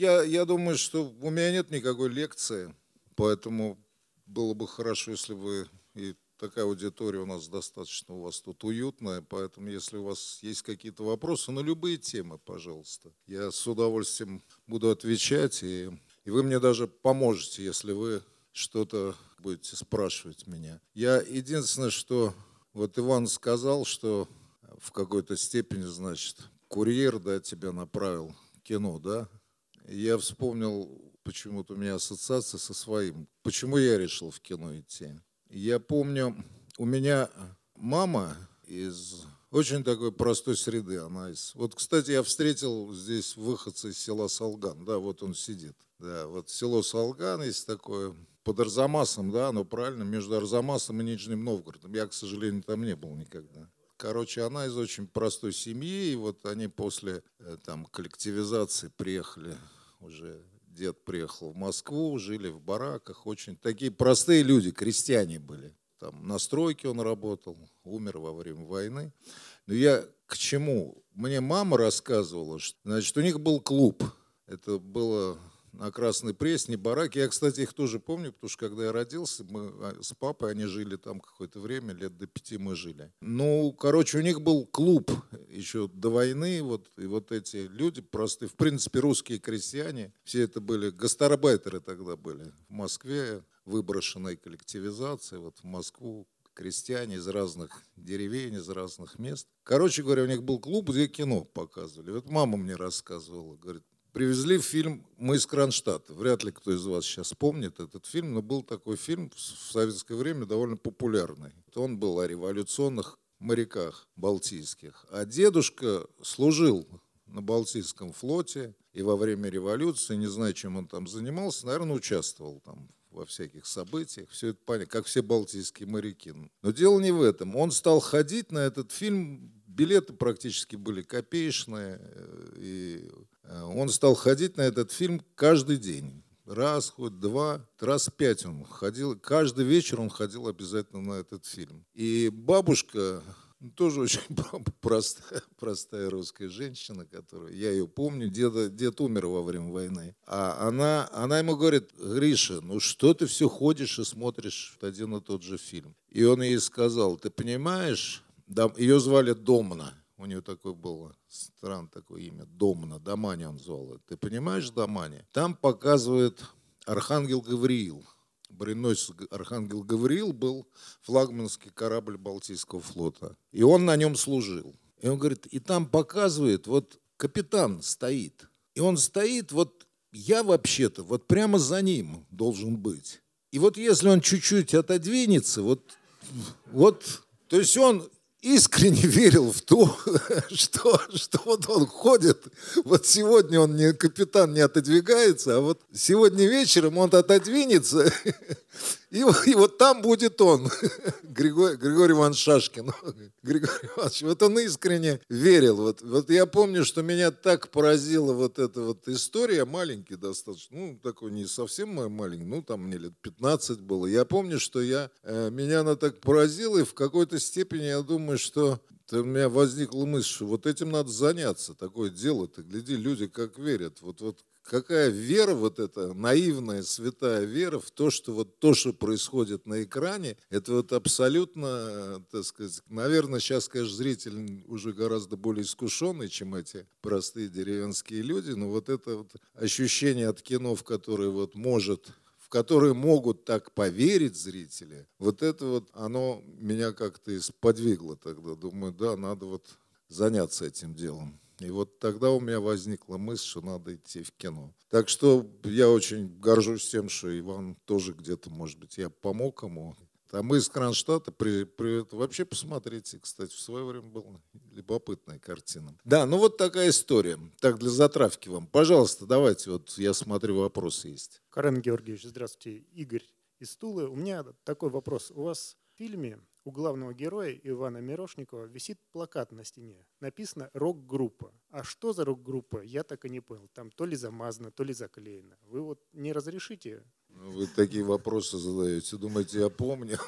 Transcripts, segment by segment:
я, я думаю, что у меня нет никакой лекции, поэтому было бы хорошо, если вы и такая аудитория у нас достаточно у вас тут уютная, поэтому если у вас есть какие-то вопросы на любые темы, пожалуйста, я с удовольствием буду отвечать, и, и вы мне даже поможете, если вы что-то будете спрашивать меня. Я единственное, что вот Иван сказал, что в какой-то степени, значит, курьер, да, тебя направил кино, да, я вспомнил, почему-то у меня ассоциация со своим. Почему я решил в кино идти? Я помню, у меня мама из очень такой простой среды. Она из... Вот, кстати, я встретил здесь выходца из села Салган. Да, вот он сидит. Да, вот село Салган есть такое под Арзамасом, да, но правильно, между Арзамасом и Нижним Новгородом. Я, к сожалению, там не был никогда. Короче, она из очень простой семьи, и вот они после э, там коллективизации приехали уже дед приехал в Москву, жили в бараках, очень такие простые люди, крестьяне были. Там на стройке он работал, умер во время войны. Но я к чему? Мне мама рассказывала, что значит, у них был клуб. Это было на Красной Пресне, бараки. Я, кстати, их тоже помню, потому что когда я родился, мы а, с папой, они жили там какое-то время, лет до пяти мы жили. Ну, короче, у них был клуб еще до войны, вот, и вот эти люди простые, в принципе, русские крестьяне, все это были, гастарбайтеры тогда были в Москве, выброшенной коллективизации, вот в Москву крестьяне из разных деревень, из разных мест. Короче говоря, у них был клуб, где кино показывали. Вот мама мне рассказывала, говорит, привезли фильм «Мы из Кронштадта». Вряд ли кто из вас сейчас помнит этот фильм, но был такой фильм в советское время довольно популярный. Он был о революционных моряках балтийских. А дедушка служил на Балтийском флоте и во время революции, не знаю, чем он там занимался, наверное, участвовал там во всяких событиях, все это понятно, как все балтийские моряки. Но дело не в этом. Он стал ходить на этот фильм, билеты практически были копеечные, э, и он стал ходить на этот фильм каждый день. Раз, хоть два, раз пять он ходил. Каждый вечер он ходил обязательно на этот фильм. И бабушка, ну, тоже очень простая, простая русская женщина, которая, я ее помню, деда, дед умер во время войны. А она, она ему говорит, Гриша, ну что ты все ходишь и смотришь один и тот же фильм? И он ей сказал, ты понимаешь, ее звали Домна, у нее такое было стран такое имя, Домна, Домани он звал. Ты понимаешь Домани? Там показывает Архангел Гавриил. Броненосец Архангел Гавриил был флагманский корабль Балтийского флота. И он на нем служил. И он говорит, и там показывает, вот капитан стоит. И он стоит, вот я вообще-то, вот прямо за ним должен быть. И вот если он чуть-чуть отодвинется, вот, вот, то есть он искренне верил в то, что, что вот он ходит, вот сегодня он не капитан не отодвигается, а вот сегодня вечером он отодвинется, и, и вот там будет он, Григорий, Григорий Иванович Шашкин. Григорий Иванович, вот он искренне верил. Вот, вот я помню, что меня так поразила вот эта вот история, маленький достаточно, ну, такой не совсем маленький, ну, там мне лет 15 было. Я помню, что я, э, меня она так поразила, и в какой-то степени я думаю, что у меня возникла мысль, что вот этим надо заняться, такое дело-то. Гляди, люди как верят. Вот, вот какая вера вот эта, наивная, святая вера в то, что вот то, что происходит на экране, это вот абсолютно, так сказать, наверное, сейчас, конечно, зритель уже гораздо более искушенный, чем эти простые деревенские люди, но вот это вот ощущение от кино, в которое вот может в которые могут так поверить зрители, вот это вот, оно меня как-то сподвигло тогда. Думаю, да, надо вот заняться этим делом. И вот тогда у меня возникла мысль, что надо идти в кино. Так что я очень горжусь тем, что Иван тоже где-то, может быть, я помог ему. А мы из Кронштадта, при, при, вообще посмотрите, кстати, в свое время была любопытная картина. Да, ну вот такая история. Так, для затравки вам. Пожалуйста, давайте, вот я смотрю, вопросы есть. Карен Георгиевич, здравствуйте. Игорь из Тулы. У меня такой вопрос. У вас в фильме у главного героя Ивана Мирошникова висит плакат на стене. Написано «рок-группа». А что за рок-группа, я так и не понял. Там то ли замазано, то ли заклеено. Вы вот не разрешите? Ну, вы такие вопросы задаете. Думаете, я помню?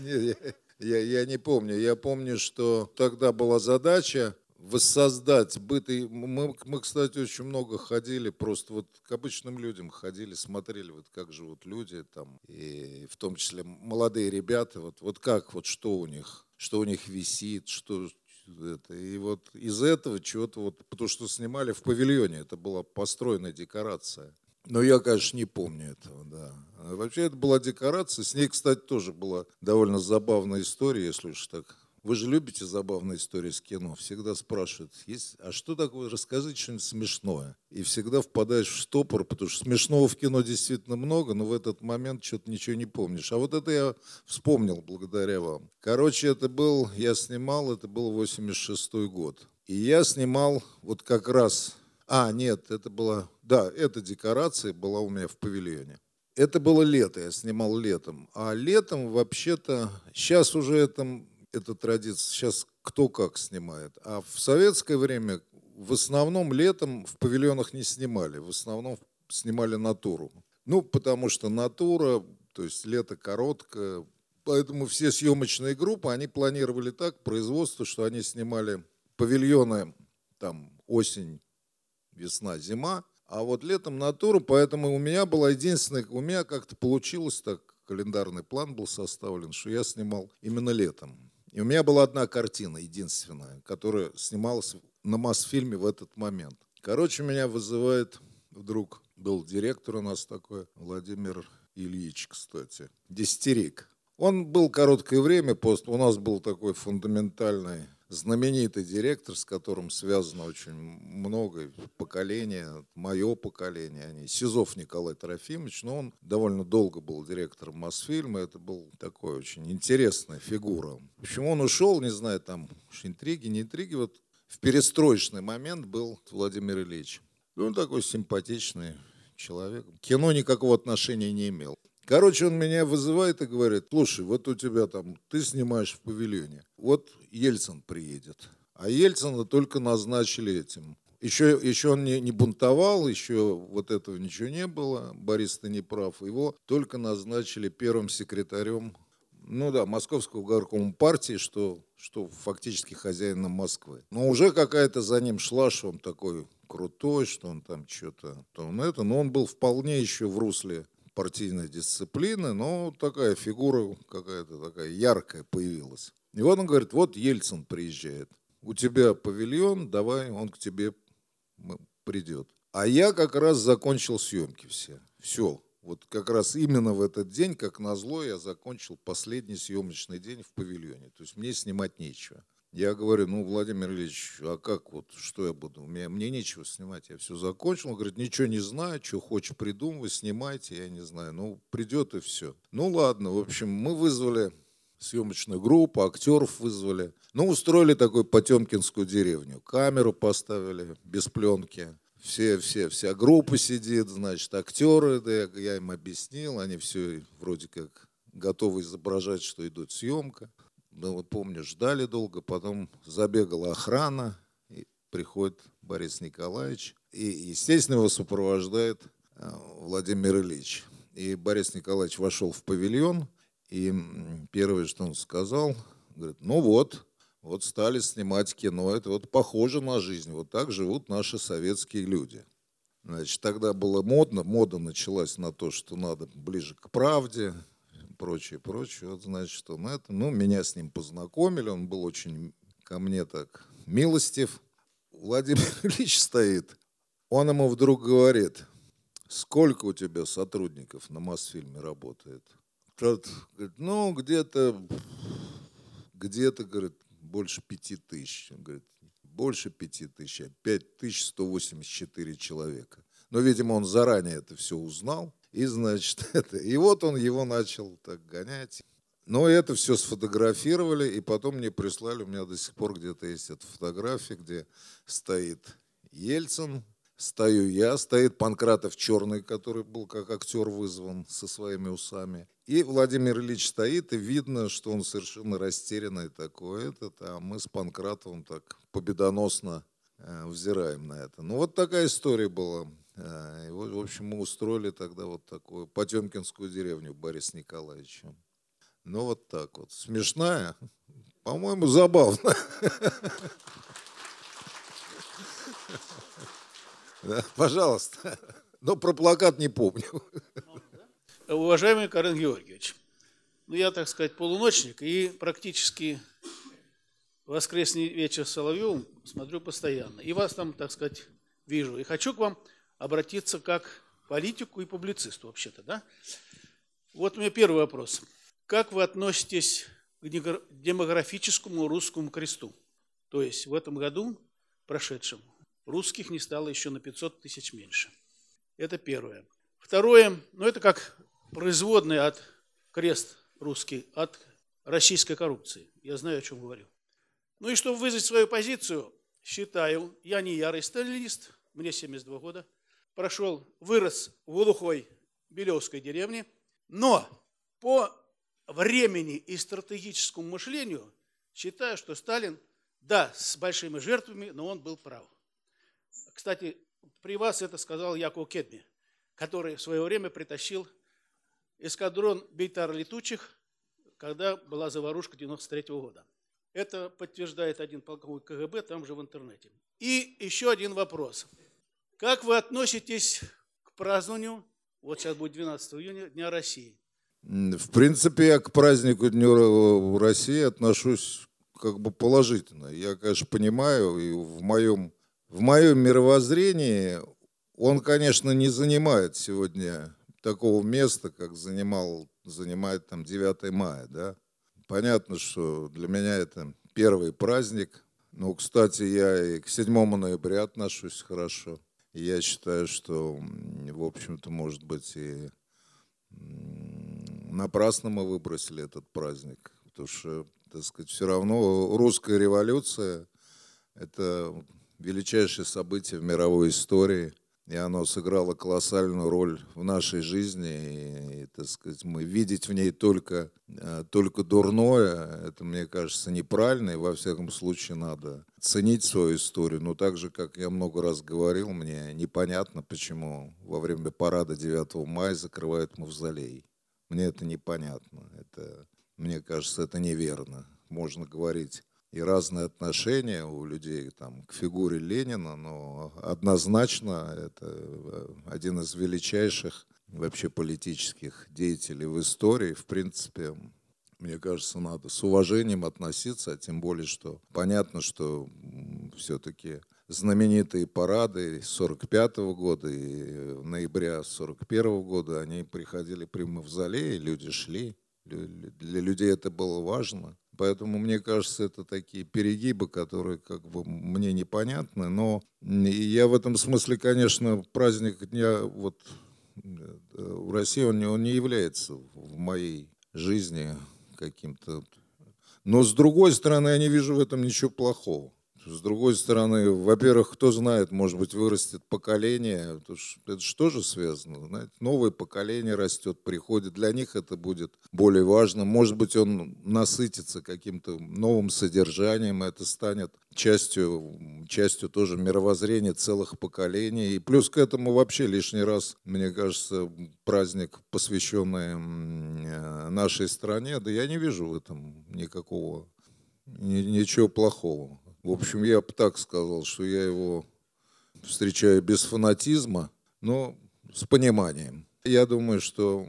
Я, я не помню. Я помню, что тогда была задача воссоздать быт. И мы, мы, кстати, очень много ходили, просто вот к обычным людям ходили, смотрели, вот как живут люди там, и в том числе молодые ребята, вот, вот как, вот что у них, что у них висит, что, это. И вот из этого чего-то вот, потому что снимали в павильоне, это была построенная декорация. Но я, конечно, не помню этого, да. А вообще это была декорация, с ней, кстати, тоже была довольно забавная история, если уж так вы же любите забавные истории с кино. Всегда спрашивают, есть, а что такое, расскажите что-нибудь смешное. И всегда впадаешь в стопор, потому что смешного в кино действительно много, но в этот момент что-то ничего не помнишь. А вот это я вспомнил благодаря вам. Короче, это был, я снимал, это был 86 год. И я снимал вот как раз... А, нет, это была... Да, эта декорация была у меня в павильоне. Это было лето, я снимал летом. А летом вообще-то, сейчас уже это эта традиция. Сейчас кто как снимает. А в советское время в основном летом в павильонах не снимали. В основном снимали натуру. Ну, потому что натура, то есть лето короткое. Поэтому все съемочные группы, они планировали так, производство, что они снимали павильоны там осень, весна, зима, а вот летом натуру, поэтому у меня была единственная, у меня как-то получилось так, календарный план был составлен, что я снимал именно летом. И у меня была одна картина, единственная, которая снималась на Мосфильме в этот момент. Короче, меня вызывает вдруг, был директор у нас такой, Владимир Ильич, кстати, десятирик. Он был короткое время, просто у нас был такой фундаментальный знаменитый директор, с которым связано очень много поколения, мое поколение, они, Сизов Николай Трофимович, но он довольно долго был директором Мосфильма, это был такой очень интересная фигура. Почему он ушел, не знаю, там интриги, не интриги, вот в перестроечный момент был Владимир Ильич. Он такой симпатичный человек. Кино никакого отношения не имел. Короче, он меня вызывает и говорит, слушай, вот у тебя там, ты снимаешь в павильоне, вот Ельцин приедет. А Ельцина только назначили этим. Еще, еще он не, не бунтовал, еще вот этого ничего не было, Борис ты не прав. Его только назначили первым секретарем, ну да, Московского горкома партии, что, что фактически хозяином Москвы. Но уже какая-то за ним шла, что он такой крутой, что он там что-то, то он это, но он был вполне еще в русле партийной дисциплины, но такая фигура какая-то такая яркая появилась. И вот он говорит, вот Ельцин приезжает, у тебя павильон, давай он к тебе придет. А я как раз закончил съемки все. Все. Вот как раз именно в этот день, как назло, я закончил последний съемочный день в павильоне. То есть мне снимать нечего. Я говорю, ну, Владимир Ильич, а как вот, что я буду? У меня, мне нечего снимать, я все закончил. Он говорит, ничего не знаю, что хочешь придумывай, снимайте, я не знаю. Ну, придет и все. Ну, ладно, в общем, мы вызвали съемочную группу, актеров вызвали. Ну, устроили такую потемкинскую деревню. Камеру поставили без пленки. Все, все, вся группа сидит, значит, актеры, да, я, я им объяснил, они все вроде как готовы изображать, что идет съемка ну вот помню, ждали долго, потом забегала охрана, и приходит Борис Николаевич, и, естественно, его сопровождает э, Владимир Ильич. И Борис Николаевич вошел в павильон, и первое, что он сказал, говорит, ну вот, вот стали снимать кино, это вот похоже на жизнь, вот так живут наши советские люди. Значит, тогда было модно, мода началась на то, что надо ближе к правде, прочее, прочее. Вот, значит, он это, ну, меня с ним познакомили, он был очень ко мне так милостив. Владимир Ильич стоит, он ему вдруг говорит, сколько у тебя сотрудников на Мосфильме работает? Тот говорит, ну, где-то, где-то, говорит, больше пяти тысяч. Он говорит, больше пяти тысяч, а пять тысяч сто восемьдесят четыре человека. Но, видимо, он заранее это все узнал. И, значит, это, и вот он его начал так гонять. Но это все сфотографировали, и потом мне прислали, у меня до сих пор где-то есть эта фотография, где стоит Ельцин, стою я, стоит Панкратов черный, который был как актер вызван со своими усами. И Владимир Ильич стоит, и видно, что он совершенно растерянный такой этот, а мы с Панкратовым так победоносно э, взираем на это. Ну вот такая история была. И вот, в общем, мы устроили тогда вот такую Потемкинскую деревню Борис Николаевича. Ну, вот так вот. Смешная, по-моему, забавно. Да, пожалуйста. Но про плакат не помню. Уважаемый Карен Георгиевич, ну я, так сказать, полуночник и практически воскресный вечер с Соловьевым смотрю постоянно. И вас там, так сказать, вижу. И хочу к вам обратиться как политику и публицисту вообще-то, да? Вот у меня первый вопрос. Как вы относитесь к демографическому русскому кресту? То есть в этом году, прошедшем, русских не стало еще на 500 тысяч меньше. Это первое. Второе, ну это как производный от крест русский, от российской коррупции. Я знаю, о чем говорю. Ну и чтобы вызвать свою позицию, считаю, я не ярый сталинист, мне 72 года, прошел, вырос в глухой Белевской деревне, но по времени и стратегическому мышлению считаю, что Сталин, да, с большими жертвами, но он был прав. Кстати, при вас это сказал Яков Кедми, который в свое время притащил эскадрон Бейтар летучих, когда была заварушка 93 -го года. Это подтверждает один полковник КГБ там же в интернете. И еще один вопрос. Как вы относитесь к празднованию, вот сейчас будет 12 июня, Дня России? В принципе, я к празднику Дня России отношусь как бы положительно. Я, конечно, понимаю, и в моем, в моем мировоззрении он, конечно, не занимает сегодня такого места, как занимал, занимает там 9 мая, да. Понятно, что для меня это первый праздник. Ну, кстати, я и к 7 ноября отношусь хорошо. Я считаю, что, в общем-то, может быть, и напрасно мы выбросили этот праздник. Потому что, так сказать, все равно русская революция – это величайшее событие в мировой истории – и оно сыграло колоссальную роль в нашей жизни. И, и так сказать, мы видеть в ней только, э, только дурное, это, мне кажется, неправильно. И во всяком случае надо ценить свою историю. Но так же, как я много раз говорил, мне непонятно, почему во время парада 9 мая закрывают мавзолей. Мне это непонятно. Это, мне кажется, это неверно. Можно говорить и разные отношения у людей там, к фигуре Ленина, но однозначно это э, один из величайших вообще политических деятелей в истории. В принципе, мне кажется, надо с уважением относиться, а тем более, что понятно, что все-таки знаменитые парады 45 года и ноября 41 года, они приходили при мавзолее, люди шли, для людей это было важно. Поэтому, мне кажется, это такие перегибы, которые как бы мне непонятны. Но я в этом смысле, конечно, праздник дня вот в России он он не является в моей жизни каким-то. Но с другой стороны, я не вижу в этом ничего плохого. С другой стороны, во-первых, кто знает, может быть, вырастет поколение. Это же связано? Знаете, новое поколение растет, приходит. Для них это будет более важно. Может быть, он насытится каким-то новым содержанием. Это станет частью, частью тоже мировоззрения целых поколений. И плюс к этому вообще лишний раз, мне кажется, праздник, посвященный э, нашей стране, да я не вижу в этом никакого, ничего плохого. В общем, я бы так сказал, что я его встречаю без фанатизма, но с пониманием. Я думаю, что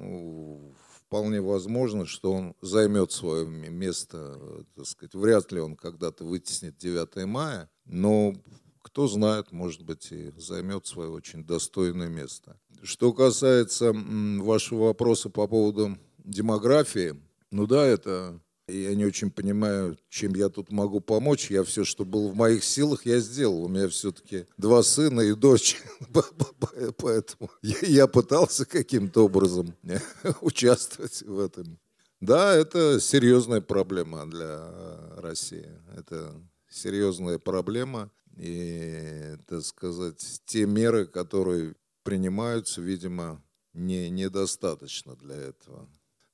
вполне возможно, что он займет свое место, так сказать, вряд ли он когда-то вытеснит 9 мая, но кто знает, может быть, и займет свое очень достойное место. Что касается вашего вопроса по поводу демографии, ну да, это я не очень понимаю, чем я тут могу помочь. Я все, что было в моих силах, я сделал. У меня все-таки два сына и дочь. Поэтому я пытался каким-то образом участвовать в этом. Да, это серьезная проблема для России. Это серьезная проблема. И, так сказать, те меры, которые принимаются, видимо, не, недостаточно для этого.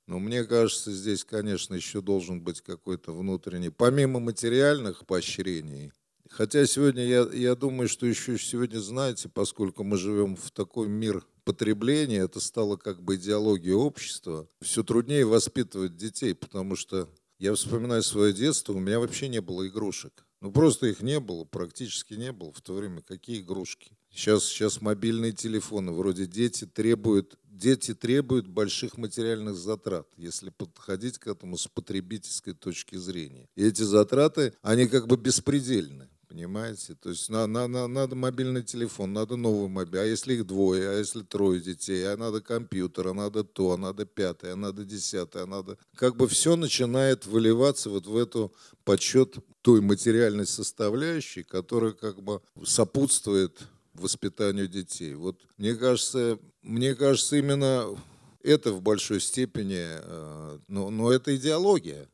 Но мне кажется, здесь, конечно, еще должен быть какой-то внутренний, помимо материальных поощрений. Хотя сегодня я, я думаю, что еще сегодня, знаете, поскольку мы живем в такой мир потребления, это стало как бы идеологией общества, все труднее воспитывать детей, потому что я вспоминаю свое детство, у меня вообще не было игрушек. Ну, просто их не было, практически не было в то время. Какие игрушки? Сейчас, сейчас мобильные телефоны, вроде дети требуют, дети требуют больших материальных затрат, если подходить к этому с потребительской точки зрения. И эти затраты, они как бы беспредельны. Понимаете? То есть на, на, на, надо мобильный телефон, надо новый мобильный. А если их двое, а если трое детей, а надо компьютер, а надо то, а надо пятое, а надо десятое, а надо... Как бы все начинает выливаться вот в эту подсчет той материальной составляющей, которая как бы сопутствует воспитанию детей. Вот мне кажется, мне кажется, именно это в большой степени, э, но, но это идеология.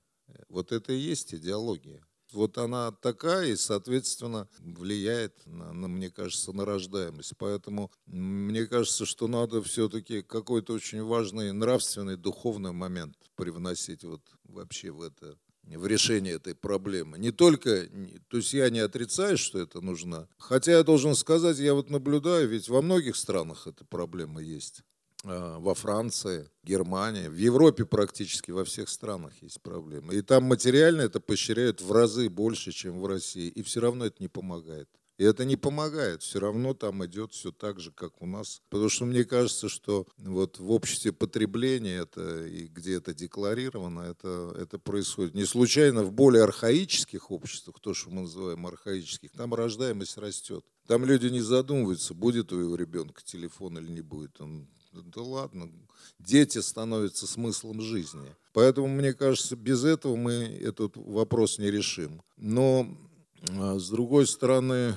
Вот это и есть идеология. Вот она такая и, соответственно, влияет, на, на, мне кажется, на рождаемость. Поэтому мне кажется, что надо все-таки какой-то очень важный нравственный, духовный момент привносить вот вообще в это в решение этой проблемы. Не только, то есть я не отрицаю, что это нужно. Хотя я должен сказать, я вот наблюдаю, ведь во многих странах эта проблема есть. А, во Франции, Германии, в Европе практически во всех странах есть проблемы. И там материально это поощряют в разы больше, чем в России. И все равно это не помогает. И это не помогает. Все равно там идет все так же, как у нас. Потому что мне кажется, что вот в обществе потребления это и где это декларировано, это, это происходит. Не случайно в более архаических обществах, то, что мы называем архаических, там рождаемость растет. Там люди не задумываются, будет у его ребенка телефон или не будет. Он да ладно, дети становятся смыслом жизни. Поэтому, мне кажется, без этого мы этот вопрос не решим. Но, с другой стороны,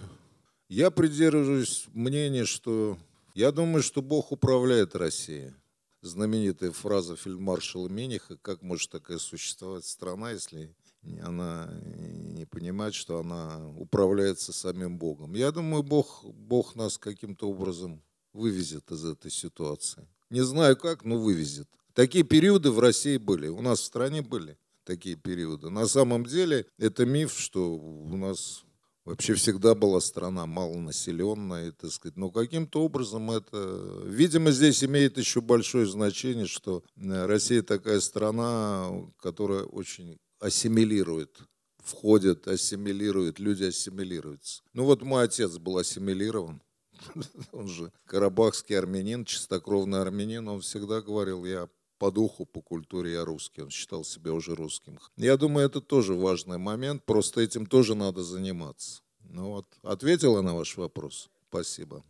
я придерживаюсь мнения, что я думаю, что Бог управляет Россией. Знаменитая фраза фельдмаршала Миниха, как может такая существовать страна, если она не понимает, что она управляется самим Богом. Я думаю, Бог, Бог нас каким-то образом вывезет из этой ситуации. Не знаю как, но вывезет. Такие периоды в России были, у нас в стране были такие периоды. На самом деле это миф, что у нас вообще всегда была страна малонаселенная, так сказать. Но каким-то образом это, видимо, здесь имеет еще большое значение, что э, Россия такая страна, которая очень ассимилирует входит, ассимилирует, люди ассимилируются. Ну вот мой отец был ассимилирован, он же карабахский армянин, чистокровный армянин, он всегда говорил, я по духу, по культуре я русский. Он считал себя уже русским. Я думаю, это тоже важный момент, просто этим тоже надо заниматься. Ну вот, ответила на ваш вопрос. Спасибо.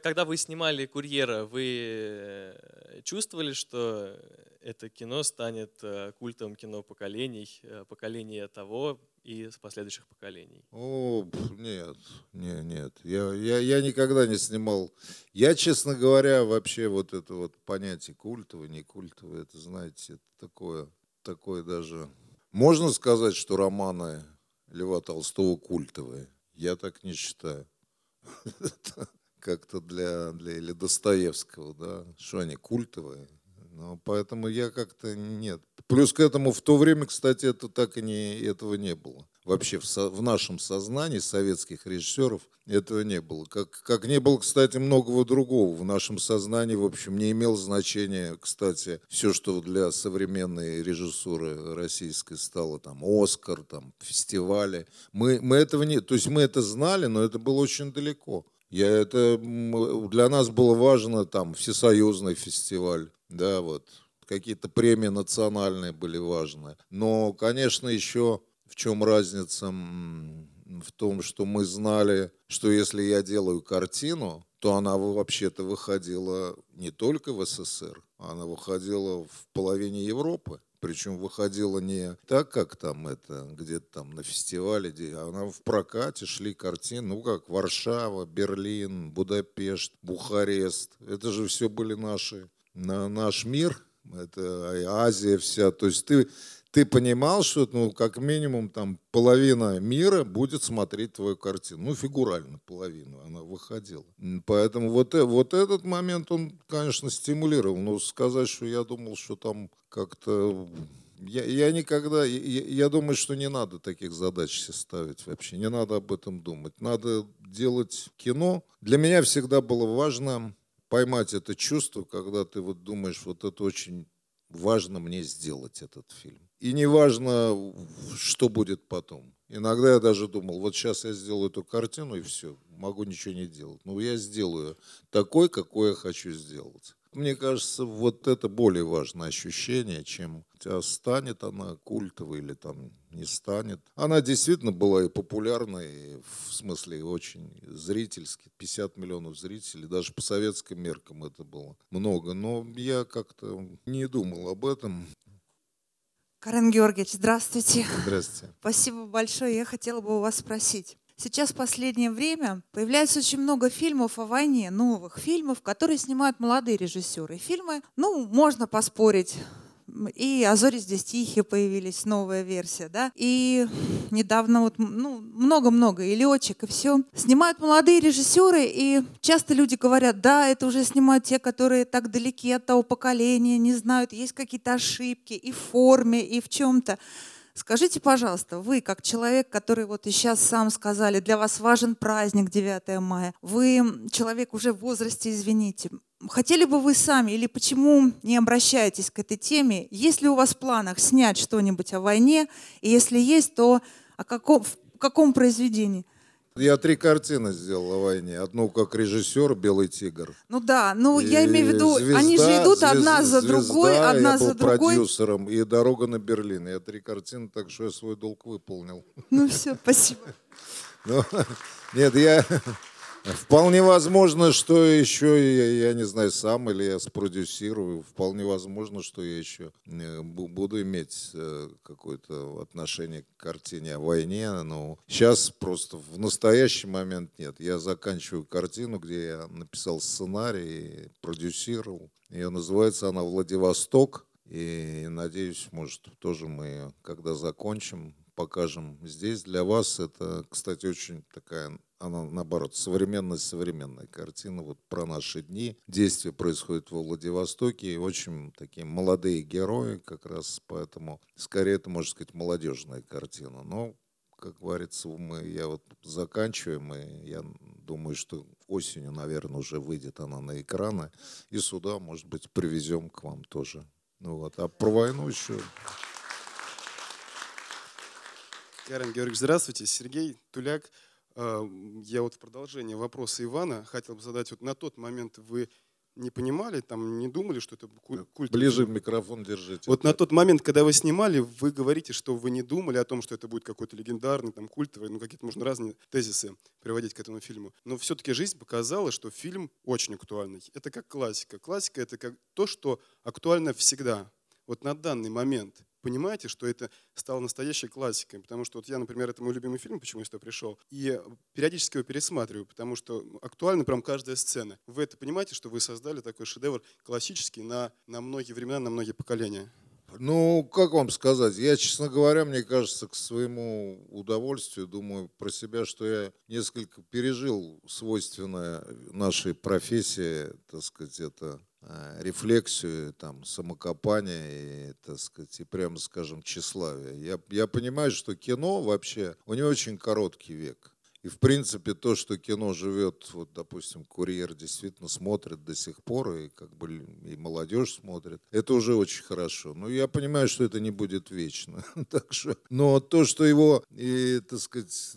Когда вы снимали «Курьера», вы э, чувствовали, что это кино станет э, культовым кино поколений, э, поколения того, и с последующих поколений? О, нет, нет, нет. Я, я, я никогда не снимал. Я, честно говоря, вообще вот это вот понятие культовое, не культовое, это, знаете, это такое, такое даже... Можно сказать, что романы Льва Толстого культовые? Я так не считаю. Как-то для, для или Достоевского, да, что они культовые. Но поэтому я как-то нет. Плюс к этому в то время, кстати, это так и не, этого не было. Вообще в, со, в нашем сознании советских режиссеров этого не было. Как, как не было, кстати, многого другого. В нашем сознании, в общем, не имело значения, кстати, все, что для современной режиссуры российской стало там Оскар, там фестивали. Мы, мы этого не... То есть мы это знали, но это было очень далеко. Я это, для нас было важно там всесоюзный фестиваль, да, вот какие-то премии национальные были важны. Но, конечно, еще в чем разница в том, что мы знали, что если я делаю картину, то она вообще-то выходила не только в СССР, она выходила в половине Европы. Причем выходила не так, как там это, где-то там на фестивале, где она в прокате шли картины, ну как Варшава, Берлин, Будапешт, Бухарест. Это же все были наши, на наш мир, это Азия вся. То есть ты, ты понимал, что ну, как минимум там половина мира будет смотреть твою картину. Ну, фигурально половину она выходила. Поэтому вот, э, вот этот момент, он, конечно, стимулировал. Но сказать, что я думал, что там как-то... Я, я никогда... Я, я думаю, что не надо таких задач себе ставить вообще. Не надо об этом думать. Надо делать кино. Для меня всегда было важно поймать это чувство, когда ты вот думаешь, вот это очень важно мне сделать этот фильм. И не важно, что будет потом. Иногда я даже думал, вот сейчас я сделаю эту картину и все, могу ничего не делать. Но я сделаю такой, какой я хочу сделать. Мне кажется, вот это более важное ощущение, чем а станет она культовой или там не станет. Она действительно была и популярной, и в смысле очень зрительски. 50 миллионов зрителей, даже по советским меркам это было много. Но я как-то не думал об этом. Карен Георгиевич, здравствуйте. Здравствуйте. Спасибо большое. Я хотела бы у вас спросить. Сейчас в последнее время появляется очень много фильмов о войне, новых фильмов, которые снимают молодые режиссеры. Фильмы, ну, можно поспорить, и «А здесь тихие» появились, новая версия, да, и недавно вот, ну, много-много, и «Летчик», и все. Снимают молодые режиссеры, и часто люди говорят, да, это уже снимают те, которые так далеки от того поколения, не знают, есть какие-то ошибки и в форме, и в чем-то. Скажите, пожалуйста, вы, как человек, который вот и сейчас сам сказали, для вас важен праздник 9 мая, вы человек уже в возрасте, извините, хотели бы вы сами или почему не обращаетесь к этой теме? Есть ли у вас в планах снять что-нибудь о войне? И если есть, то о каком, в каком произведении? Я три картины сделал о войне. Одну как режиссер «Белый тигр». Ну да, ну и я имею в виду, звезда, они же идут звезд, одна за другой, звезда, одна я за был другой. продюсером и «Дорога на Берлин». Я три картины, так что я свой долг выполнил. Ну все, спасибо. Ну, нет, я Вполне возможно, что еще, я, я не знаю, сам или я спродюсирую. Вполне возможно, что я еще э, буду иметь э, какое-то отношение к картине о войне. Но сейчас просто в настоящий момент нет. Я заканчиваю картину, где я написал сценарий, продюсировал. Ее называется она «Владивосток». И надеюсь, может, тоже мы, когда закончим, покажем здесь. Для вас это, кстати, очень такая она наоборот современная-современная картина вот про наши дни. Действие происходит во Владивостоке, и очень такие молодые герои как раз, поэтому скорее это, можно сказать, молодежная картина. Но, как говорится, мы, я вот заканчиваем, и я думаю, что осенью, наверное, уже выйдет она на экраны, и сюда, может быть, привезем к вам тоже. Ну вот. А про войну еще... Карен Георгиевич, здравствуйте. Сергей Туляк. А, я вот в продолжение вопроса Ивана хотел бы задать. Вот на тот момент вы не понимали, там не думали, что это культ? Ближе микрофон держите. Вот на тот момент, когда вы снимали, вы говорите, что вы не думали о том, что это будет какой-то легендарный, там, культовый, ну, какие-то можно разные тезисы приводить к этому фильму. Но все-таки жизнь показала, что фильм очень актуальный. Это как классика. Классика — это как то, что актуально всегда. Вот на данный момент понимаете, что это стало настоящей классикой. Потому что вот я, например, это мой любимый фильм, почему я сюда пришел, и периодически его пересматриваю, потому что актуальна прям каждая сцена. Вы это понимаете, что вы создали такой шедевр классический на, на многие времена, на многие поколения? Ну, как вам сказать, я, честно говоря, мне кажется, к своему удовольствию думаю про себя, что я несколько пережил свойственное нашей профессии, так сказать, это рефлексию, там, самокопание и, так сказать, и прямо скажем, тщеславие. Я, я понимаю, что кино вообще, у него очень короткий век. И, в принципе, то, что кино живет, вот, допустим, «Курьер» действительно смотрит до сих пор, и как бы и молодежь смотрит, это уже очень хорошо. Но я понимаю, что это не будет вечно. так что, но то, что его, и, так сказать,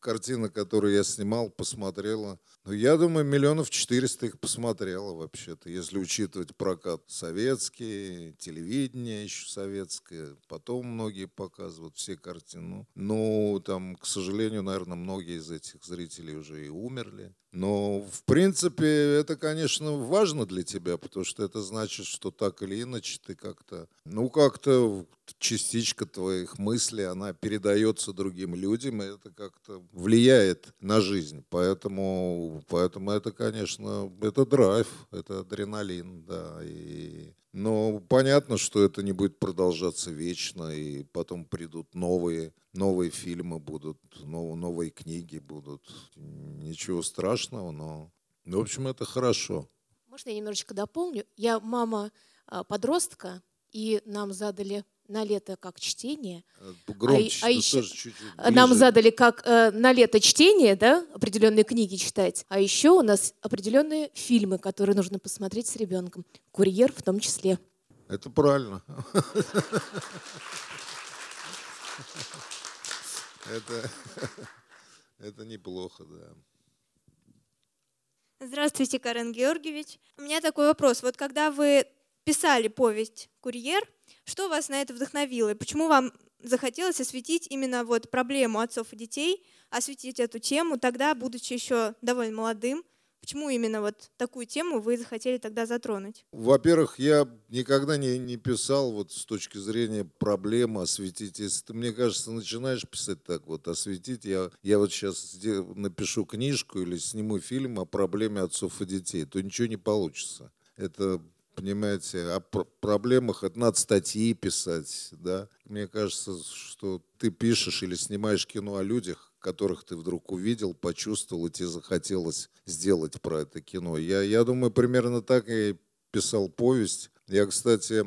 картина, которую я снимал, посмотрела, ну, я думаю, миллионов четыреста их посмотрела вообще-то, если учитывать прокат советский, телевидение еще советское, потом многие показывают все картины. Ну, там, к сожалению, наверное, многие из этих зрителей уже и умерли. Но, в принципе, это, конечно, важно для тебя, потому что это значит, что так или иначе ты как-то, ну, как-то частичка твоих мыслей, она передается другим людям, и это как-то влияет на жизнь. Поэтому, поэтому это, конечно, это драйв, это адреналин, да. И, но понятно, что это не будет продолжаться вечно, и потом придут новые, новые фильмы будут, новые книги будут. Ничего страшного страшного, но, в общем, это хорошо. Можно я немножечко дополню? Я мама а, подростка, и нам задали на лето как чтение. Э, громче, а, а еще чуть -чуть нам задали как э, на лето чтение, да, определенные книги читать. А еще у нас определенные фильмы, которые нужно посмотреть с ребенком. Курьер в том числе. Это правильно. Это, это неплохо, да. Здравствуйте, Карен Георгиевич. У меня такой вопрос. Вот когда вы писали повесть «Курьер», что вас на это вдохновило? И почему вам захотелось осветить именно вот проблему отцов и детей, осветить эту тему тогда, будучи еще довольно молодым? Почему именно вот такую тему вы захотели тогда затронуть? Во-первых, я никогда не, не писал вот с точки зрения проблемы осветить. Если ты, мне кажется, начинаешь писать так вот, осветить, я, я вот сейчас напишу книжку или сниму фильм о проблеме отцов и детей, то ничего не получится. Это понимаете, о проблемах, это надо статьи писать, да. Мне кажется, что ты пишешь или снимаешь кино о людях, которых ты вдруг увидел, почувствовал, и тебе захотелось сделать про это кино. Я, я думаю, примерно так и писал повесть. Я, кстати,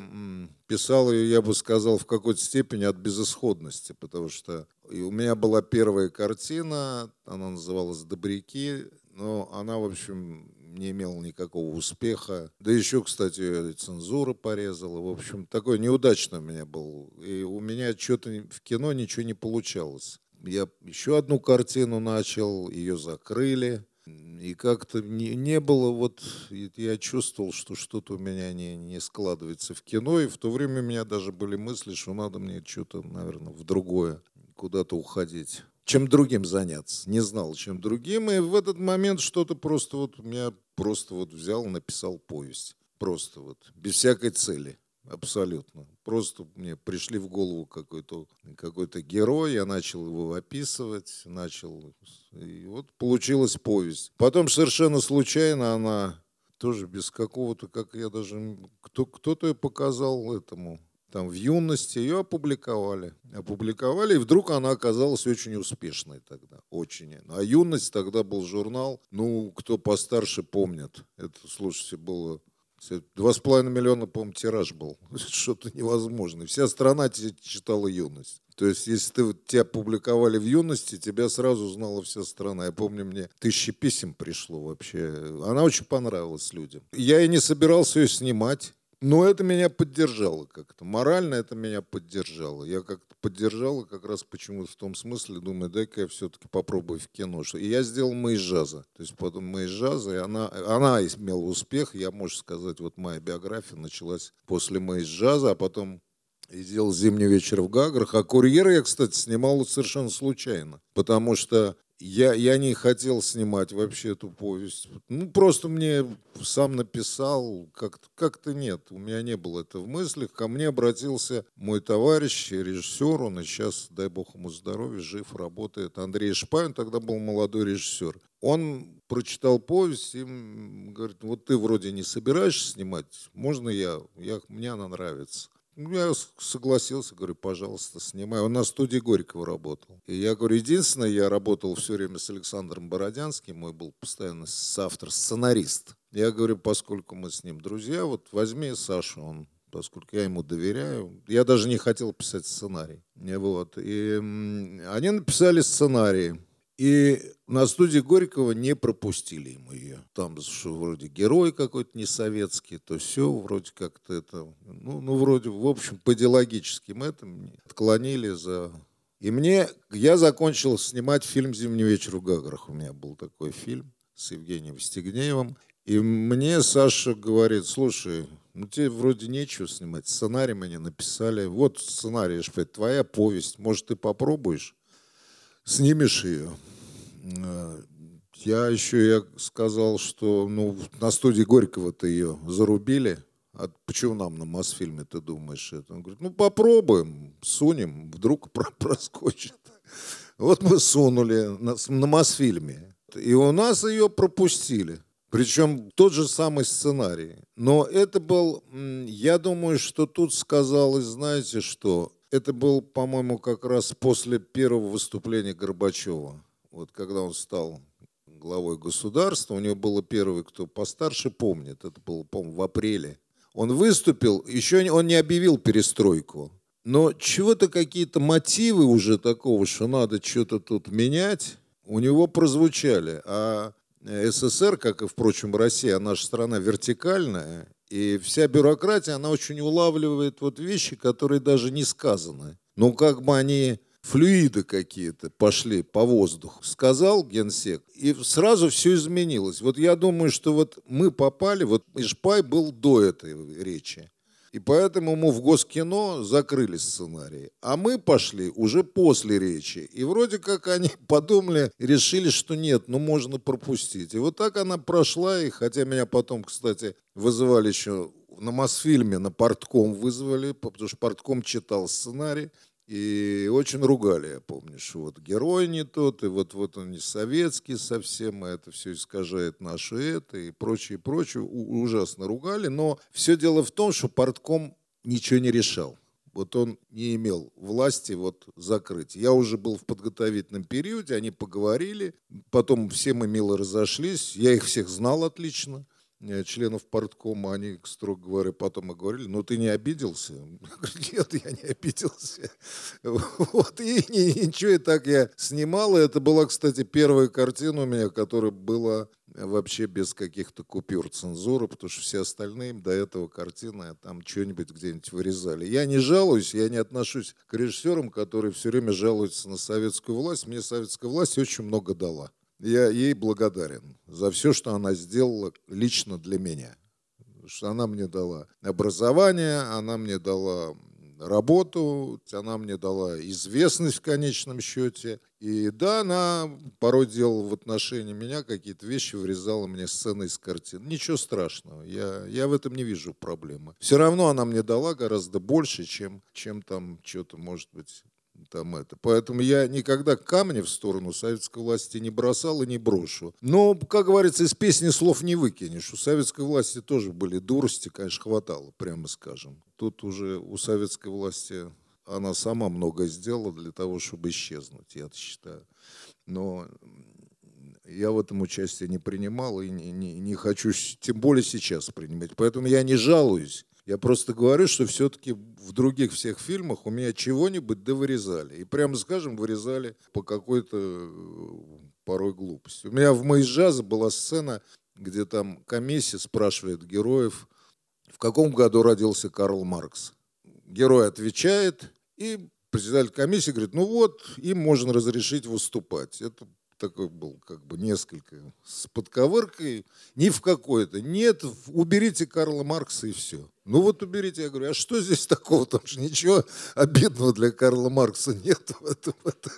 писал ее, я бы сказал, в какой-то степени от безысходности, потому что у меня была первая картина, она называлась «Добряки», но она, в общем, не имела никакого успеха. Да еще, кстати, цензура порезала. В общем, такой неудачный у меня был. И у меня что-то в кино ничего не получалось я еще одну картину начал, ее закрыли. И как-то не, не было, вот я чувствовал, что что-то у меня не, не складывается в кино. И в то время у меня даже были мысли, что надо мне что-то, наверное, в другое, куда-то уходить. Чем другим заняться. Не знал, чем другим. И в этот момент что-то просто вот меня просто вот взял, написал повесть. Просто вот, без всякой цели. Абсолютно. Просто мне пришли в голову какой-то какой герой, я начал его описывать, начал... И вот получилась повесть. Потом совершенно случайно она тоже без какого-то, как я даже... Кто, кто-то показал этому там в юности ее опубликовали. Опубликовали, и вдруг она оказалась очень успешной тогда. Очень. А юность тогда был журнал, ну, кто постарше помнит. Это, слушайте, было Два с половиной миллиона, по-моему, тираж был. Что-то невозможное. Вся страна читала юность. То есть, если ты, тебя публиковали в юности, тебя сразу знала вся страна. Я помню, мне тысячи писем пришло вообще. Она очень понравилась людям. Я и не собирался ее снимать. Но это меня поддержало как-то. Морально это меня поддержало. Я как-то поддержал как раз почему-то в том смысле, думаю, дай-ка я все-таки попробую в кино. И я сделал «Мы из джаза». То есть потом «Мы из джаза», и она, она имела успех. Я, можно сказать, вот моя биография началась после «Мы из джаза», а потом и сделал «Зимний вечер в Гаграх». А «Курьера» я, кстати, снимал совершенно случайно, потому что я, я не хотел снимать вообще эту повесть. Ну, просто мне сам написал, как-то как нет, у меня не было это в мыслях. Ко мне обратился мой товарищ, режиссер, он и сейчас, дай бог ему здоровья, жив, работает. Андрей Шпайн тогда был молодой режиссер. Он прочитал повесть и говорит, вот ты вроде не собираешься снимать, можно я? я мне она нравится. Ну, я согласился, говорю, пожалуйста, снимай. Он на студии Горького работал. И я говорю, единственное, я работал все время с Александром Бородянским, мой был постоянно соавтор, сценарист. Я говорю, поскольку мы с ним друзья, вот возьми Сашу, он поскольку я ему доверяю. Я даже не хотел писать сценарий. Вот. И они написали сценарий. И на студии Горького не пропустили ему ее. Там что вроде герой какой-то не советский, то все вроде как-то это, ну, ну вроде, в общем, по идеологическим этим отклонили за... И мне, я закончил снимать фильм «Зимний вечер в Гаграх». У меня был такой фильм с Евгением Стегнеевым. И мне Саша говорит, слушай, ну тебе вроде нечего снимать, сценарий мне написали. Вот сценарий, твоя повесть, может ты попробуешь? Снимешь ее. Э, я еще я сказал, что ну, на студии Горького-то ее зарубили. А почему нам на Мосфильме ты думаешь это? Он говорит, ну попробуем, сунем, вдруг проскочит. Вот мы сунули на, на Мосфильме. И у нас ее пропустили. Причем тот же самый сценарий. Но это был, я думаю, что тут сказалось, знаете что, это был, по-моему, как раз после первого выступления Горбачева. Вот когда он стал главой государства, у него было первый, кто постарше помнит, это было, по-моему, в апреле. Он выступил, еще он не объявил перестройку, но чего-то какие-то мотивы уже такого, что надо что-то тут менять, у него прозвучали. А СССР, как и, впрочем, Россия, наша страна вертикальная, и вся бюрократия, она очень улавливает вот вещи, которые даже не сказаны. Но как бы они флюиды какие-то пошли по воздуху, сказал генсек, и сразу все изменилось. Вот я думаю, что вот мы попали, вот Ишпай был до этой речи. И поэтому мы в Госкино закрыли сценарий. А мы пошли уже после речи. И вроде как они подумали, решили, что нет, ну можно пропустить. И вот так она прошла. И хотя меня потом, кстати, вызывали еще на Мосфильме, на портком вызвали, потому что портком читал сценарий. И очень ругали, я помню, что вот герой не тот, и вот, вот он не советский совсем, и это все искажает наше это, и прочее, прочее. У, ужасно ругали, но все дело в том, что портком ничего не решал. Вот он не имел власти вот закрыть. Я уже был в подготовительном периоде, они поговорили, потом все мы мило разошлись, я их всех знал отлично – членов парткома, они, строго говоря, потом и говорили, ну ты не обиделся? Я говорю, нет, я не обиделся. Вот, и, и ничего, и так я снимал. И это была, кстати, первая картина у меня, которая была вообще без каких-то купюр цензуры, потому что все остальные до этого картины там что-нибудь где-нибудь вырезали. Я не жалуюсь, я не отношусь к режиссерам, которые все время жалуются на советскую власть. Мне советская власть очень много дала. Я ей благодарен за все, что она сделала лично для меня. Что она мне дала образование, она мне дала работу, она мне дала известность в конечном счете. И да, она порой делала в отношении меня какие-то вещи, вырезала мне сцены из картин. Ничего страшного, я, я в этом не вижу проблемы. Все равно она мне дала гораздо больше, чем, чем там что-то, может быть, там это. Поэтому я никогда камни в сторону советской власти не бросал и не брошу. Но, как говорится, из песни слов не выкинешь. У советской власти тоже были дурости, конечно, хватало, прямо скажем. Тут уже у советской власти она сама многое сделала для того, чтобы исчезнуть, я считаю. Но я в этом участие не принимал и не, не, не хочу, тем более сейчас принимать. Поэтому я не жалуюсь я просто говорю, что все-таки в других всех фильмах у меня чего-нибудь довырезали. И прямо скажем, вырезали по какой-то э, порой глупости. У меня в «Мы из джаза» была сцена, где там комиссия спрашивает героев, в каком году родился Карл Маркс. Герой отвечает, и председатель комиссии говорит, ну вот, им можно разрешить выступать. Это такой был как бы несколько с подковыркой, ни в какой-то. Нет, уберите Карла Маркса и все. Ну вот уберите. Я говорю, а что здесь такого? Там же ничего обидного для Карла Маркса нет в этом. Это,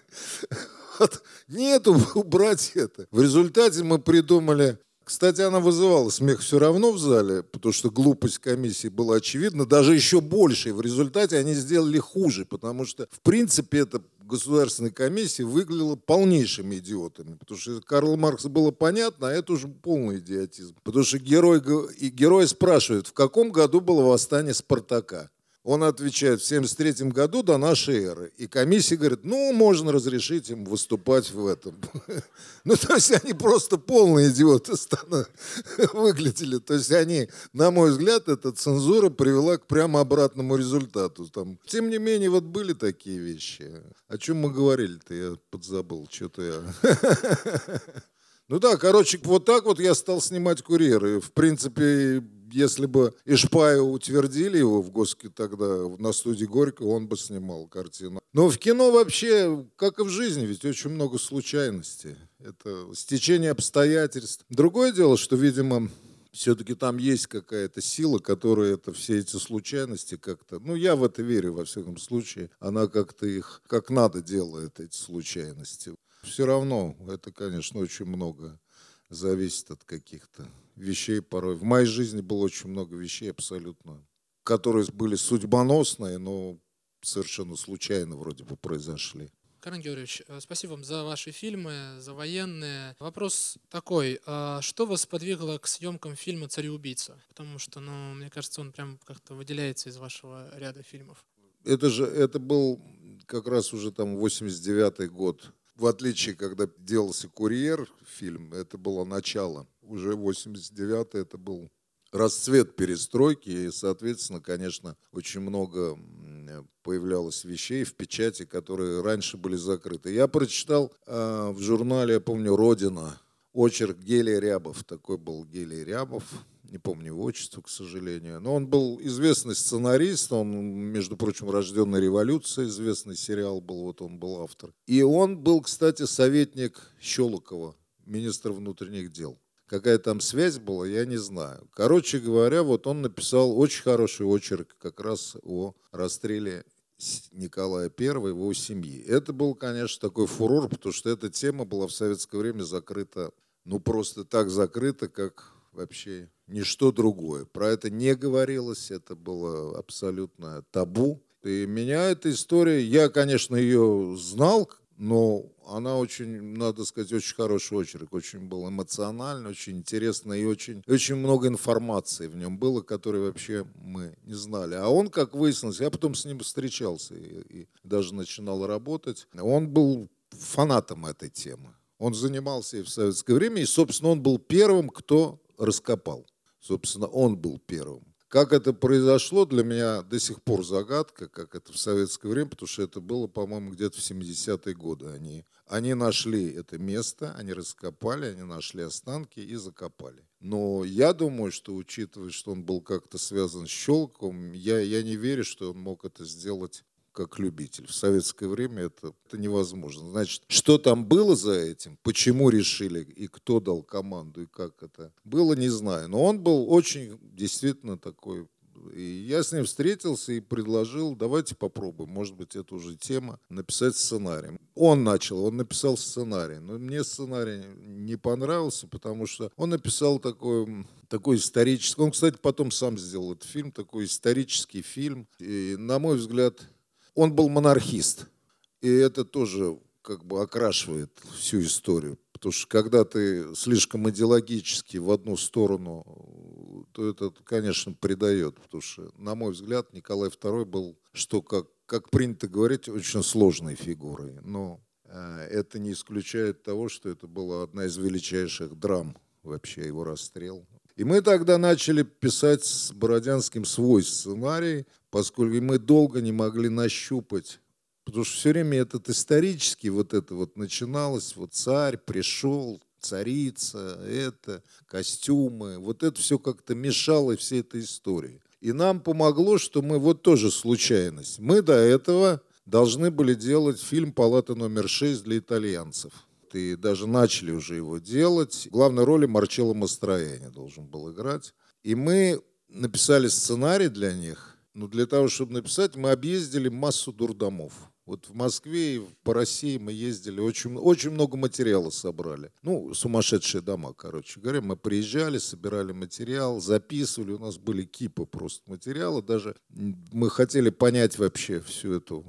вот, нету убрать это. В результате мы придумали кстати, она вызывала смех все равно в зале, потому что глупость комиссии была очевидна, даже еще больше. И в результате они сделали хуже, потому что, в принципе, эта государственная комиссия выглядела полнейшими идиотами. Потому что Карл Маркс было понятно, а это уже полный идиотизм. Потому что герой, и герой спрашивает, в каком году было восстание Спартака? Он отвечает, в 73 году до нашей эры. И комиссия говорит, ну, можно разрешить им выступать в этом. Ну, то есть они просто полные идиоты выглядели. То есть они, на мой взгляд, эта цензура привела к прямо обратному результату. Там. Тем не менее, вот были такие вещи. О чем мы говорили-то? Я подзабыл. Что-то я... Ну да, короче, вот так вот я стал снимать курьеры. В принципе, если бы Ишпая утвердили его в Госке тогда на студии Горького, он бы снимал картину. Но в кино вообще, как и в жизни, ведь очень много случайностей. Это стечение обстоятельств. Другое дело, что, видимо, все-таки там есть какая-то сила, которая это все эти случайности как-то, ну я в это верю во всяком случае, она как-то их как надо делает эти случайности. Все равно это, конечно, очень много зависит от каких-то вещей порой. В моей жизни было очень много вещей абсолютно, которые были судьбоносные, но совершенно случайно вроде бы произошли. Карен Георгиевич, э, спасибо вам за ваши фильмы, за военные. Вопрос такой, а что вас подвигло к съемкам фильма «Цареубийца»? Потому что, ну, мне кажется, он прям как-то выделяется из вашего ряда фильмов. Это же, это был как раз уже там 89-й год. В отличие, когда делался «Курьер» фильм, это было начало уже 89-й это был расцвет перестройки, и, соответственно, конечно, очень много появлялось вещей в печати, которые раньше были закрыты. Я прочитал э, в журнале, я помню, «Родина», очерк Гелия Рябов. Такой был Гелий Рябов. Не помню его отчество, к сожалению. Но он был известный сценарист. Он, между прочим, «Рожденная революция», известный сериал был, вот он был автор. И он был, кстати, советник Щелокова, министра внутренних дел. Какая там связь была, я не знаю. Короче говоря, вот он написал очень хороший очерк как раз о расстреле Николая I его семьи. Это был, конечно, такой фурор, потому что эта тема была в советское время закрыта, ну просто так закрыта, как вообще ничто другое. Про это не говорилось, это было абсолютно табу. И меня эта история, я, конечно, ее знал, но она очень, надо сказать, очень хороший очерк, очень был эмоциональный, очень интересно и очень, очень много информации в нем было, которой вообще мы не знали. А он, как выяснилось, я потом с ним встречался и, и даже начинал работать, он был фанатом этой темы. Он занимался и в советское время, и, собственно, он был первым, кто раскопал. Собственно, он был первым. Как это произошло, для меня до сих пор загадка, как это в советское время, потому что это было, по-моему, где-то в 70-е годы. Они, они нашли это место, они раскопали, они нашли останки и закопали. Но я думаю, что учитывая, что он был как-то связан с Щелковым, я, я не верю, что он мог это сделать как любитель. В советское время это, это невозможно. Значит, что там было за этим, почему решили? И кто дал команду? И как это было, не знаю. Но он был очень действительно такой. И я с ним встретился и предложил, давайте попробуем, может быть, это уже тема, написать сценарий. Он начал, он написал сценарий, но мне сценарий не понравился, потому что он написал такой, такой исторический, он, кстати, потом сам сделал этот фильм, такой исторический фильм, и, на мой взгляд, он был монархист. И это тоже как бы окрашивает всю историю. Потому что когда ты слишком идеологически в одну сторону, то это, конечно, придает. Потому что, на мой взгляд, Николай II был, что, как, как принято говорить, очень сложной фигурой. Но э, это не исключает того, что это была одна из величайших драм вообще, его расстрел. И мы тогда начали писать с Бородянским свой сценарий, поскольку мы долго не могли нащупать Потому что все время этот исторический вот это вот начиналось, вот царь пришел, царица, это, костюмы, вот это все как-то мешало всей этой истории. И нам помогло, что мы вот тоже случайность. Мы до этого должны были делать фильм «Палата номер 6» для итальянцев. И даже начали уже его делать. Главной роли Марчелло Мастрояни должен был играть. И мы написали сценарий для них. Но для того, чтобы написать, мы объездили массу дурдомов. Вот в Москве и по России мы ездили, очень, очень много материала собрали. Ну, сумасшедшие дома, короче говоря. Мы приезжали, собирали материал, записывали. У нас были кипы просто материала. Даже мы хотели понять вообще всю эту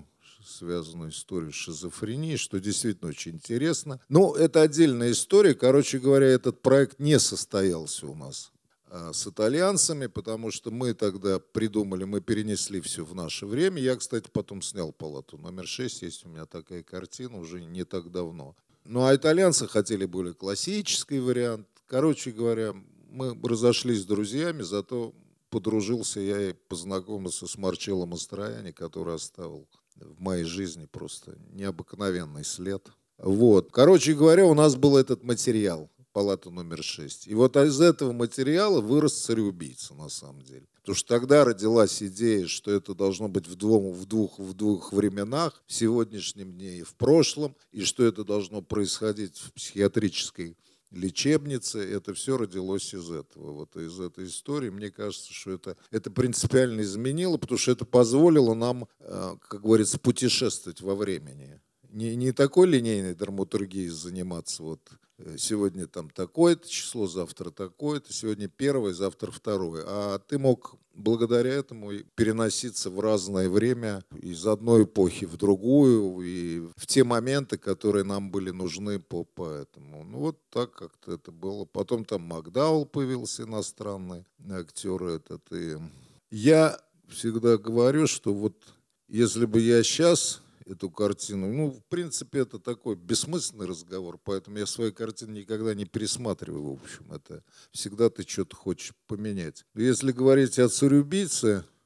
связанную историю с шизофренией, что действительно очень интересно. Но это отдельная история. Короче говоря, этот проект не состоялся у нас. А, с итальянцами, потому что мы тогда придумали, мы перенесли все в наше время. Я, кстати, потом снял палату номер 6, есть у меня такая картина уже не так давно. Ну а итальянцы хотели более классический вариант. Короче говоря, мы разошлись с друзьями, зато подружился я и познакомился с Марчелло Мастрояни, который оставил в моей жизни просто необыкновенный след. Вот. Короче говоря, у нас был этот материал палата номер 6. И вот из этого материала вырос цареубийца на самом деле. Потому что тогда родилась идея, что это должно быть в двух, в двух, в двух временах, в сегодняшнем дне и в прошлом, и что это должно происходить в психиатрической лечебнице. Это все родилось из этого, вот из этой истории. Мне кажется, что это, это принципиально изменило, потому что это позволило нам, э, как говорится, путешествовать во времени. Не, не такой линейной драматургией заниматься, вот сегодня там такое-то число, завтра такое-то, сегодня первое, завтра второе. А ты мог благодаря этому переноситься в разное время из одной эпохи в другую и в те моменты, которые нам были нужны по, по этому. Ну вот так как-то это было. Потом там Макдаул появился иностранный актер этот. И я всегда говорю, что вот если бы я сейчас эту картину. Ну, в принципе, это такой бессмысленный разговор, поэтому я свои картины никогда не пересматриваю, в общем. Это всегда ты что-то хочешь поменять. Если говорить о царь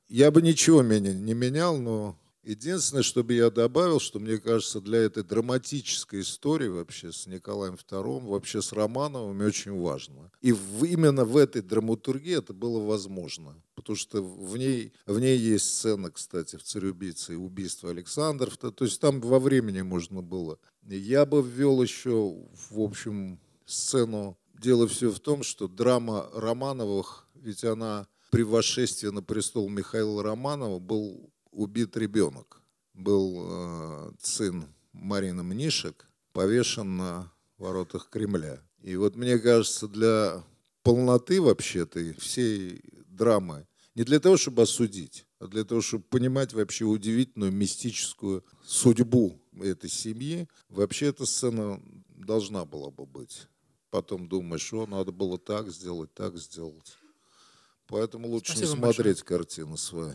я бы ничего меня не менял, но Единственное, что бы я добавил, что мне кажется, для этой драматической истории вообще с Николаем II, вообще с Романовым очень важно. И в, именно в этой драматургии это было возможно. Потому что в ней, в ней есть сцена, кстати, в «Царь-убийце» убийство Александров. То есть там во времени можно было. Я бы ввел еще, в общем, сцену. Дело все в том, что драма Романовых, ведь она при восшествии на престол Михаила Романова был убит ребенок. Был э, сын Марины Мнишек, повешен на воротах Кремля. И вот мне кажется, для полноты вообще-то всей драмы, не для того, чтобы осудить, а для того, чтобы понимать вообще удивительную мистическую судьбу этой семьи, вообще эта сцена должна была бы быть. Потом думаешь, что надо было так сделать, так сделать. Поэтому лучше Спасибо не смотреть большое. картину свою.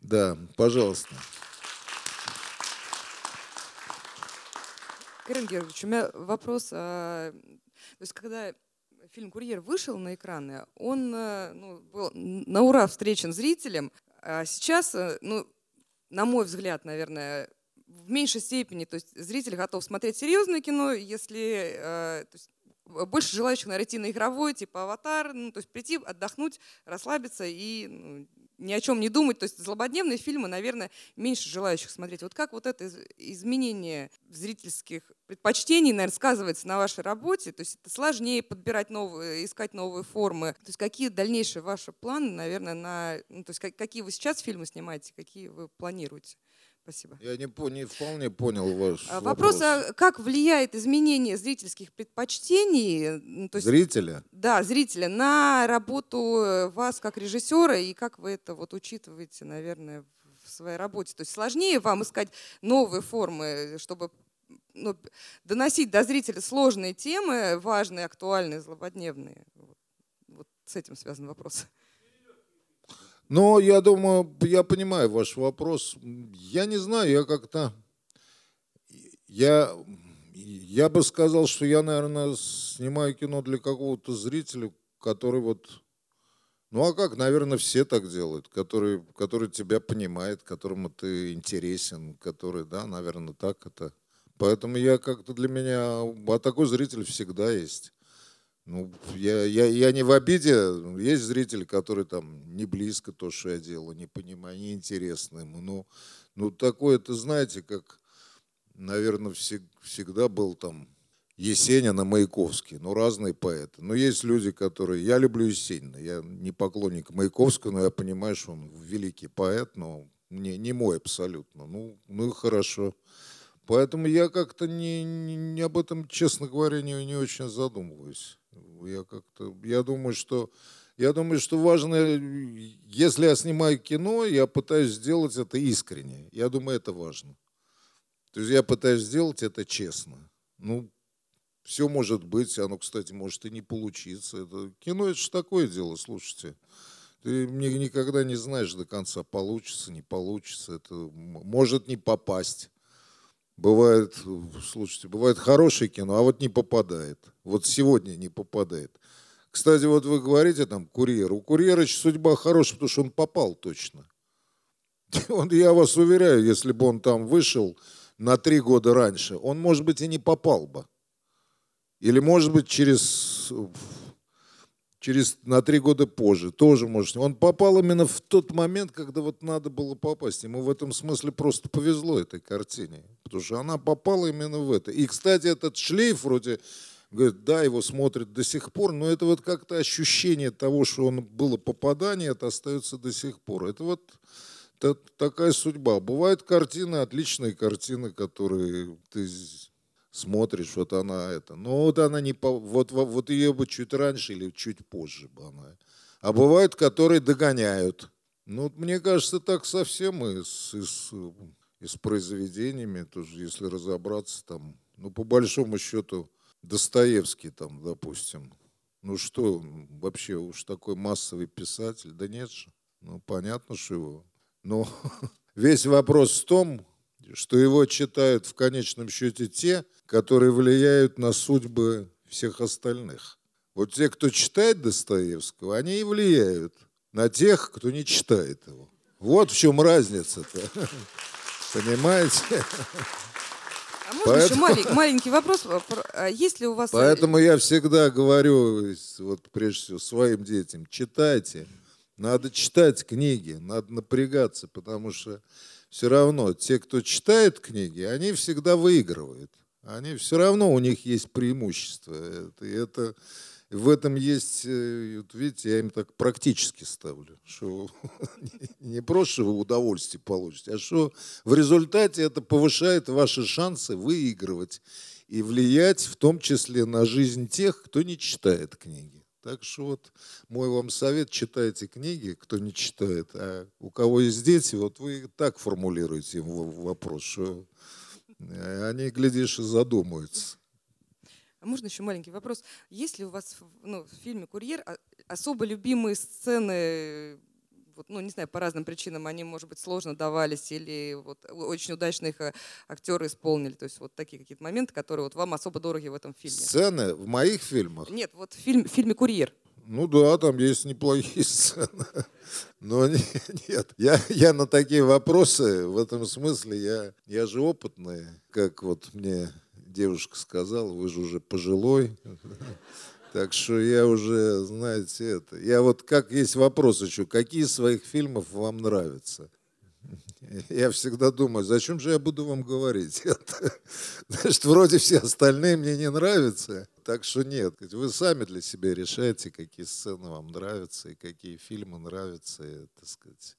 Да, пожалуйста. Карен Георгиевич, у меня вопрос. А, то есть, когда фильм «Курьер» вышел на экраны, он э, ну, был на ура встречен зрителям. А сейчас, э, ну, на мой взгляд, наверное, в меньшей степени, то есть зритель готов смотреть серьезное кино, если э, то есть, больше желающих, наверное, идти на игровой, типа «Аватар», ну, то есть прийти, отдохнуть, расслабиться и ну, ни о чем не думать. То есть злободневные фильмы, наверное, меньше желающих смотреть. Вот как вот это изменение зрительских предпочтений, наверное, сказывается на вашей работе? То есть это сложнее подбирать новые, искать новые формы. То есть какие дальнейшие ваши планы, наверное, на... Ну, то есть какие вы сейчас фильмы снимаете, какие вы планируете? Спасибо. Я не, не вполне понял ваш а, вопрос. Вопрос, а как влияет изменение зрительских предпочтений? То есть, зрителя? Да, зрителя на работу э, вас как режиссера и как вы это вот учитываете, наверное, в своей работе? То есть сложнее вам искать новые формы, чтобы ну, доносить до зрителя сложные темы, важные, актуальные, злободневные? Вот, вот с этим связан вопрос. Но я думаю, я понимаю ваш вопрос. Я не знаю, я как-то... Я, я бы сказал, что я, наверное, снимаю кино для какого-то зрителя, который вот... Ну а как, наверное, все так делают, который, который тебя понимает, которому ты интересен, который, да, наверное, так это. Поэтому я как-то для меня, а такой зритель всегда есть. Ну, я, я, я не в обиде. Есть зритель, который там не близко то, что я делаю, не понимаю, не интересно ему. Ну, ну такое, это знаете, как, наверное, всег, всегда был там Есенин и Маяковский. Ну, разные поэты. Но есть люди, которые... Я люблю Есенина. Я не поклонник Маяковского, но я понимаю, что он великий поэт, но не, не мой абсолютно. Ну, ну хорошо. Поэтому я как-то не, не, не об этом, честно говоря, не, не очень задумываюсь. Я как-то, я думаю, что я думаю, что важно, если я снимаю кино, я пытаюсь сделать это искренне. Я думаю, это важно. То есть я пытаюсь сделать это честно. Ну, все может быть, оно, кстати, может и не получиться. Это, кино это же такое дело, слушайте. Ты никогда не знаешь до конца, получится, не получится. Это может не попасть. Бывает, слушайте, бывает хорошее кино, а вот не попадает. Вот сегодня не попадает. Кстати, вот вы говорите там курьер. У курьера судьба хорошая, потому что он попал точно. Он, я вас уверяю, если бы он там вышел на три года раньше, он, может быть, и не попал бы. Или, может быть, через через, на три года позже, тоже может. Он попал именно в тот момент, когда вот надо было попасть. Ему в этом смысле просто повезло этой картине, потому что она попала именно в это. И, кстати, этот шлейф вроде, говорит, да, его смотрят до сих пор, но это вот как-то ощущение того, что он было попадание, это остается до сих пор. Это вот это такая судьба. Бывают картины, отличные картины, которые ты смотришь, вот она это. Но вот она не по, вот, вот ее бы чуть раньше или чуть позже бы она. А бывают, которые догоняют. Ну, мне кажется, так совсем и с, и с, и с произведениями, тоже, если разобраться там, ну, по большому счету, Достоевский там, допустим. Ну что, вообще уж такой массовый писатель? Да нет же. Ну, понятно, что его. Но весь вопрос в том, что его читают в конечном счете те, которые влияют на судьбы всех остальных. Вот те, кто читает Достоевского, они и влияют на тех, кто не читает его. Вот в чем разница-то. Понимаете? А можно еще Поэтому- маленький, маленький вопрос? Про- а Есть ли у вас... э, Поэтому я всегда говорю, вот прежде всего, своим детям, читайте. Надо читать книги, надо напрягаться, потому что все равно те, кто читает книги, они всегда выигрывают. Они все равно, у них есть преимущество. Это, это, в этом есть, э, вот видите, я им так практически ставлю, что не просто вы удовольствие получите, а что в результате это повышает ваши шансы выигрывать и влиять в том числе на жизнь тех, кто не читает книги. Так что вот мой вам совет, читайте книги, кто не читает, а у кого есть дети, вот вы так формулируете им вопрос, что э, они, глядишь, и задумаются. А можно еще маленький вопрос? Есть ли у вас ну, в фильме «Курьер» особо любимые сцены, вот, ну, не знаю, по разным причинам, они, может быть, сложно давались или вот очень удачно их э, актеры исполнили? То есть вот такие какие-то моменты, которые вот вам особо дороги в этом фильме? Сцены в моих фильмах, Нет, вот в, фильм, в фильме «Курьер». ну да, там есть неплохие сцены. Но не- нет, я, я на такие вопросы, в этом смысле, я, я же опытный, как вот мне девушка сказала, вы же уже пожилой. Так что я уже, знаете, это. Я вот как есть вопрос еще, какие из своих фильмов вам нравятся? Я всегда думаю, зачем же я буду вам говорить это? Значит, вроде все остальные мне не нравятся. Так что нет, вы сами для себя решаете, какие сцены вам нравятся и какие фильмы нравятся. И, так сказать,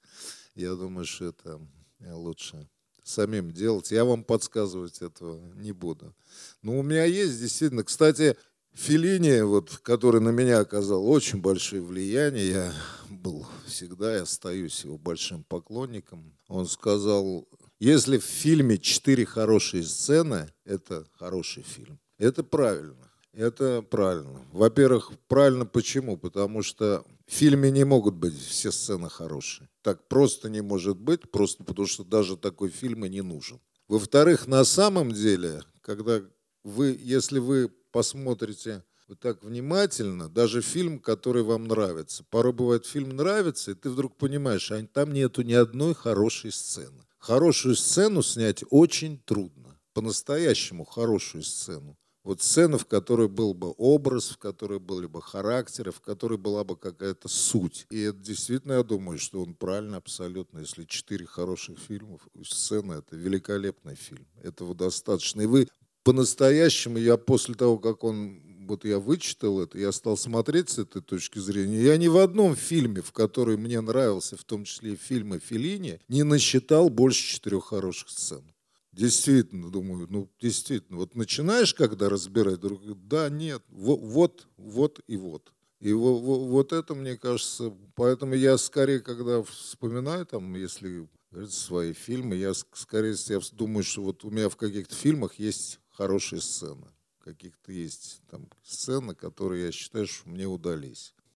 я думаю, что это лучше самим делать. Я вам подсказывать этого не буду. Но у меня есть действительно, кстати, Филини, вот, который на меня оказал очень большое влияние, я был всегда и остаюсь его большим поклонником. Он сказал, если в фильме четыре хорошие сцены, это хороший фильм. Это правильно. Это правильно. Во-первых, правильно почему? Потому что в фильме не могут быть все сцены хорошие. Так просто не может быть, просто потому что даже такой фильм и не нужен. Во-вторых, на самом деле, когда вы, если вы посмотрите вот так внимательно, даже фильм, который вам нравится. Порой бывает, фильм нравится, и ты вдруг понимаешь, а там нету ни одной хорошей сцены. Хорошую сцену снять очень трудно. По-настоящему хорошую сцену. Вот сцена, в которой был бы образ, в которой были бы характеры, в которой была бы какая-то суть. И это действительно, я думаю, что он правильно абсолютно. Если четыре хороших фильмов, сцена — это великолепный фильм. Этого достаточно. И вы по-настоящему, я после того, как он, вот я вычитал это, я стал смотреть с этой точки зрения, я ни в одном фильме, в который мне нравился, в том числе фильмы Феллини, не насчитал больше четырех хороших сцен. Действительно, думаю, ну, действительно, вот начинаешь когда разбирать, друг, да, нет, вот, вот, вот и вот. И во- во- вот это, мне кажется, поэтому я скорее, когда вспоминаю, там, если свои фильмы, я ск- скорее я думаю, что вот у меня в каких-то фильмах есть хорошие сцены. Каких-то есть там сцены, которые я считаю, что мне удались.